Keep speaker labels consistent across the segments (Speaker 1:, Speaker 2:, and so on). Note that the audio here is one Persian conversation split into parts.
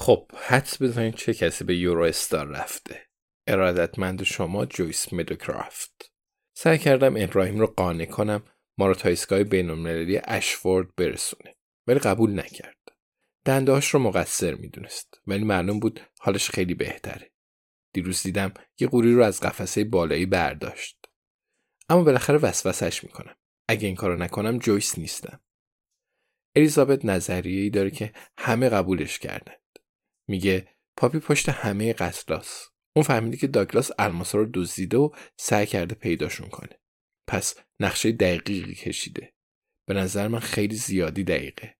Speaker 1: خب حدس بزنید چه کسی به یورو استار رفته. ارادتمند شما جویس میدوکرافت. سعی کردم ابراهیم رو قانع کنم ما رو تا ایستگاه بینالمللی اشفورد برسونه. ولی قبول نکرد. دندهاش رو مقصر می‌دونست. ولی معلوم بود حالش خیلی بهتره. دیروز دیدم یه قوری رو از قفسه بالایی برداشت. اما بالاخره وسوسش می‌کنم. اگه این کارو نکنم جویس نیستم. الیزابت نظریه‌ای داره که همه قبولش کردند میگه پاپی پشت همه قتلاس اون فهمیده که داگلاس الماسا رو دزدیده و سعی کرده پیداشون کنه. پس نقشه دقیقی کشیده. به نظر من خیلی زیادی دقیقه.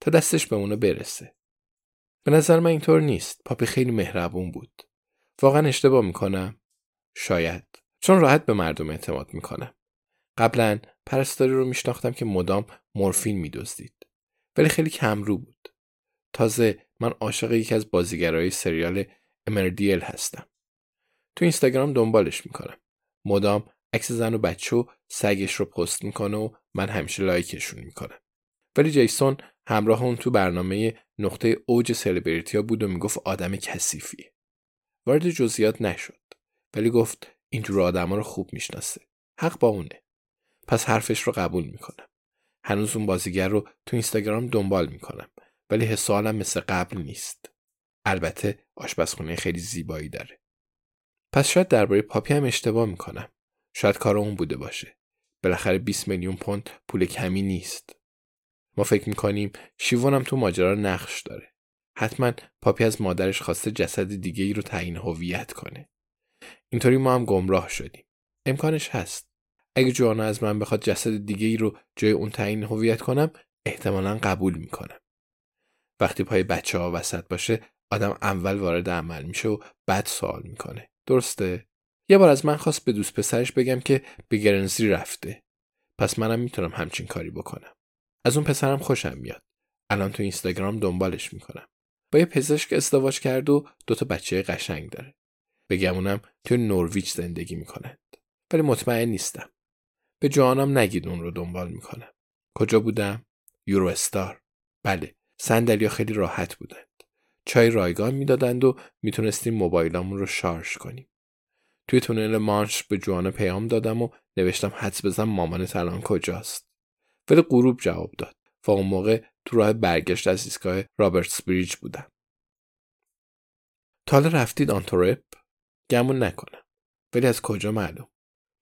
Speaker 1: تا دستش به اونو برسه. به نظر من اینطور نیست. پاپی خیلی مهربون بود. واقعا اشتباه می‌کنم؟ شاید. چون راحت به مردم اعتماد می‌کنم. قبلا پرستاری رو میشناختم که مدام مورفین میدزدید. ولی خیلی کمرو بود. تازه من عاشق یکی از بازیگرای سریال امردیل هستم. تو اینستاگرام دنبالش می‌کنم. مدام عکس زن و بچه و سگش رو پست می‌کنه و من همیشه لایکشون می‌کنم. ولی جیسون همراه اون تو برنامه نقطه اوج سلبریتیا بود و می‌گفت آدم کثیفیه. وارد جزئیات نشد. ولی گفت اینجور آدما رو خوب می‌شناسه. حق با اونه. پس حرفش رو قبول می‌کنم. هنوز اون بازیگر رو تو اینستاگرام دنبال می‌کنم. ولی حس مثل قبل نیست. البته آشپزخونه خیلی زیبایی داره. پس شاید درباره پاپی هم اشتباه می‌کنم. شاید کار اون بوده باشه. بالاخره 20 میلیون پوند پول کمی نیست. ما فکر می‌کنیم شیوانم تو ماجرا نقش داره. حتما پاپی از مادرش خواسته جسد دیگه ای رو تعیین هویت کنه. اینطوری ما هم گمراه شدیم. امکانش هست. اگه جوانا از من بخواد جسد دیگه ای رو جای اون تعیین هویت کنم احتمالا قبول می‌کنم. وقتی پای بچه ها وسط باشه آدم اول وارد عمل میشه و بعد سوال می‌کنه. درسته؟ یه بار از من خواست به دوست پسرش بگم که به گرنزی رفته. پس منم می‌تونم همچین کاری بکنم. از اون پسرم خوشم میاد. الان تو اینستاگرام دنبالش می‌کنم. با یه پزشک ازدواج کرد و دوتا بچه قشنگ داره. بگمونم تو نرویج زندگی می‌کنند. ولی مطمئن نیستم. به جوانم نگید اون رو دنبال می‌کنم. کجا بودم؟ یورو استار بله. صندلیا خیلی راحت بودند. چای رایگان می‌دادند و می‌تونستیم موبایلامون رو شارژ کنیم. توی تونل مانش به جوانا پیام دادم و نوشتم حدس بزن مامانت الان کجاست. ولی غروب جواب داد. و اون موقع تو راه برگشت از ایستگاه رابرتس بریج بودم. تا حالا رفتید آنتورپ گمون نکنم. ولی از کجا معلوم؟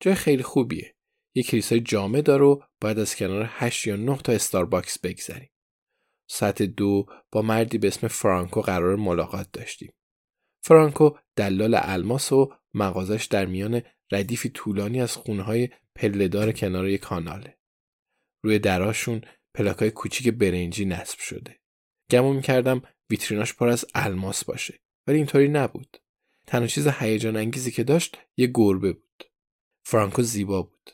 Speaker 1: جای خیلی خوبیه. یه کلیسای جامع داره و باید از کنار هشت یا نه تا استارباکس بگذریم. ساعت دو با مردی به اسم فرانکو قرار ملاقات داشتیم. فرانکو دلال الماس و مغازش در میان ردیفی طولانی از خونهای پلهدار کنار یک کاناله. روی دراشون پلاکای کوچیک برنجی نصب شده. گمون می‌کردم ویتریناش پر از الماس باشه ولی اینطوری نبود. تنها چیز هیجان انگیزی که داشت یه گربه بود. فرانکو زیبا بود.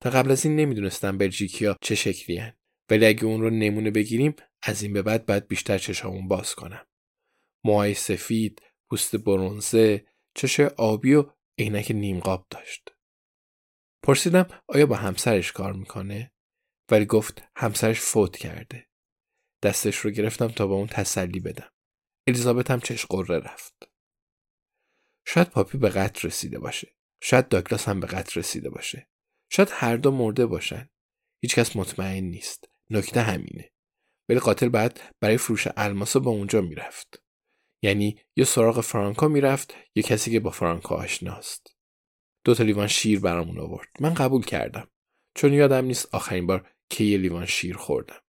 Speaker 1: تا قبل از این نمی‌دونستم بلژیکیا چه شکلی هن. ولی اگه اون رو نمونه بگیریم از این به بعد باید بیشتر چشامون باز کنم. موهای سفید پوست برونزه چش آبی و عینک نیمقاب داشت. پرسیدم آیا با همسرش کار می‌کنه؟ ولی گفت همسرش فوت کرده. دستش رو گرفتم تا با اون تسلی بدم. الیزابت هم چش قره رفت. شاید پاپی به قتل رسیده باشه. شاید داگلاس هم به قتل رسیده باشه. شاید هر دو مرده باشن. هیچکس مطمئن نیست. نکته همینه. ولی قاتل بعد برای فروش الماس با اونجا می‌رفت. یعنی یا سراغ فرانکو می‌رفت یا کسی که با فرانکو آشناست. دو تا لیوان شیر برامون آورد. من قبول کردم. چون یادم نیست آخرین بار که یه لیوان شیر خوردم.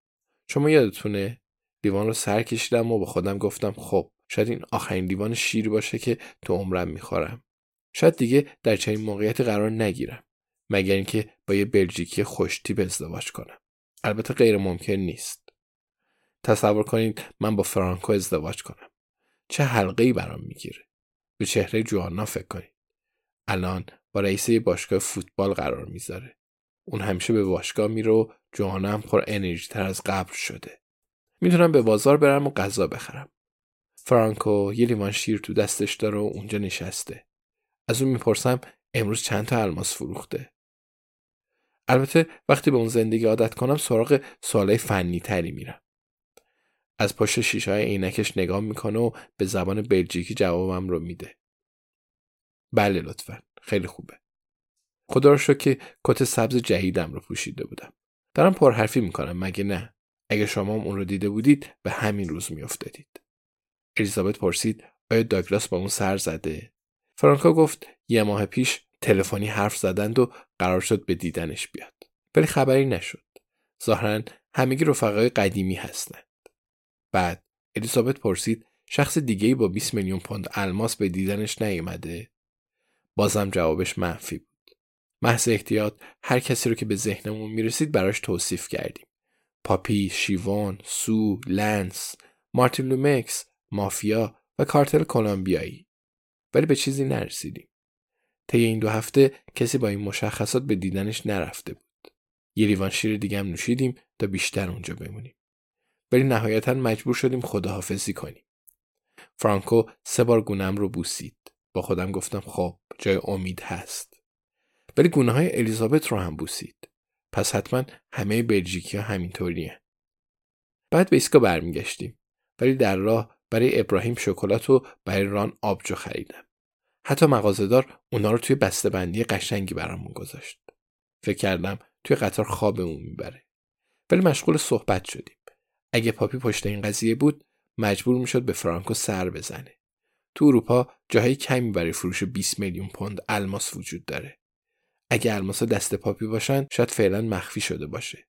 Speaker 1: شما یادتونه؟ لیوان رو سر کشیدم و با خودم گفتم خب شاید این آخرین لیوان شیر باشه که تو عمرم می‌خورم. شاید دیگه در چنین موقعیتی قرار نگیرم. مگر اینکه با یه بلژیکی خوشتیپ ازدواج کنم. البته غیر ممکن نیست. تصور کنید من با فرانکو ازدواج کنم. چه حلقه ای برام می‌گیره. به چهره جوانا فکر کنید الان با رئیس باشگاه فوتبال قرار می‌ذاره. اون همیشه به باشگاه میره و جوانا هم پر انرژی تر از قبل شده. می‌تونم به بازار برم و غذا بخرم. فرانکو یه لیوان شیر تو دستش داره و اونجا نشسته. از اون می‌پرسم امروز چند تا الماس فروخته؟ البته وقتی به اون زندگی عادت کنم سراغ سوالای فنی تری میرم. از پشت شیشه های عینکش نگاه می‌کنه و به زبان بلژیکی جوابم رو میده. بله لطفا. خیلی خوبه. خدا رو که کت سبز جهیدم رو پوشیده بودم. دارم پرحرفی می‌کنم مگه نه؟ اگه شما هم اون رو دیده بودید به همین روز میافتادید. الیزابت پرسید آیا داگلاس با اون سر زده؟ فرانکا گفت یه ماه پیش تلفنی حرف زدند و قرار شد به دیدنش بیاد. ولی خبری نشد. ظاهرا همگی رفقای قدیمی هستند. بعد الیزابت پرسید شخص دیگه با 20 میلیون پوند الماس به دیدنش نیومده؟ بازم جوابش منفی بود. محض احتیاط هر کسی رو که به ذهنمون می‌رسید براش توصیف کردیم. پاپی، شیوان، سو، لنس، مارتین لومکس، مافیا و کارتل کلمبیایی. ولی به چیزی نرسیدیم. طی این دو هفته کسی با این مشخصات به دیدنش نرفته بود. یه لیوان شیر دیگه هم نوشیدیم تا بیشتر اونجا بمونیم. ولی نهایتا مجبور شدیم خداحافظی کنیم. فرانکو سه بار گونم رو بوسید. با خودم گفتم خب جای امید هست. ولی گونه های الیزابت رو هم بوسید. پس حتما همه بلژیکی ها همینطوریه. بعد به ایسکا برمیگشتیم. ولی در راه برای ابراهیم شکلات و برای ران آبجو خریدم. حتی مغازهدار اونا رو توی بندی قشنگی برامون گذاشت. فکر کردم توی قطار خوابمون می‌بره. ولی مشغول صحبت شدیم. اگه پاپی پشت این قضیه بود مجبور می‌شد به فرانکو سر بزنه. تو اروپا جاهای کمی برای فروش 20 میلیون پوند الماس وجود داره. اگه الماس دست پاپی باشن شاید فعلا مخفی شده باشه.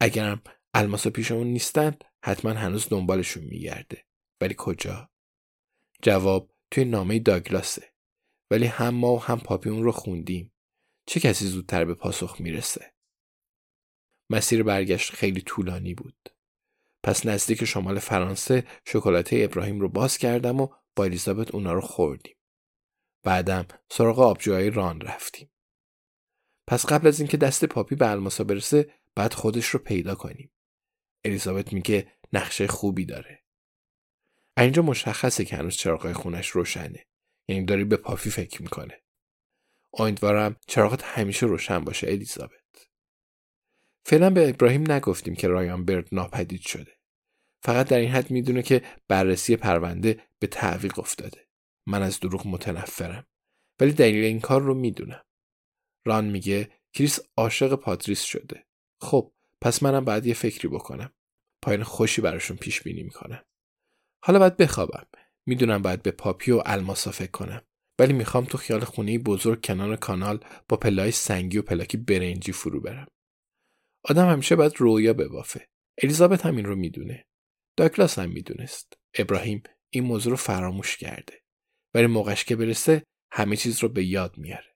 Speaker 1: اگرم الماس پیشمون نیستن حتما هنوز دنبالشون میگرده. ولی کجا؟ جواب توی نامه داگلاسه. ولی هم ما و هم پاپی اون رو خوندیم. چه کسی زودتر به پاسخ می‌رسه؟ مسیر برگشت خیلی طولانی بود. پس نزدیک شمال فرانسه شکلاته ابراهیم رو باز کردم و با الیزابت اونا رو خوردیم. بعدم سراغ آبجوهای ران رفتیم. پس قبل از اینکه دست پاپی به الماسا برسه بعد خودش رو پیدا کنیم. الیزابت میگه نقشه خوبی داره. اینجا مشخصه که هنوز چراغای خونش روشنه. یعنی داری به پافی فکر می‌کنه. امیدوارم چراغت همیشه روشن باشه الیزابت. فعلا به ابراهیم نگفتیم که رایان برد ناپدید شده. فقط در این حد می‌دونه که بررسی پرونده به تعویق افتاده. من از دروغ متنفرم. ولی دلیل این کار رو می‌دونم. ران میگه کریس عاشق پاتریس شده. خب پس منم باید یه فکری بکنم. پایان خوشی براشون پیش بینی می‌کنم. حالا باید بخوابم. می‌دونم باید به پاپی و الماسا فکر کنم. ولی می‌خوام تو خیال خونه بزرگ کنار کانال با پله‌های سنگی و پلاکی برنجی فرو برم. آدم همیشه باید رویا ببافه. الیزابت هم این رو می‌دونه. داگلاس هم می‌دونست. ابراهیم این موضوع رو فراموش کرده. ولی موقعش که برسه همه چیز رو به یاد میاره.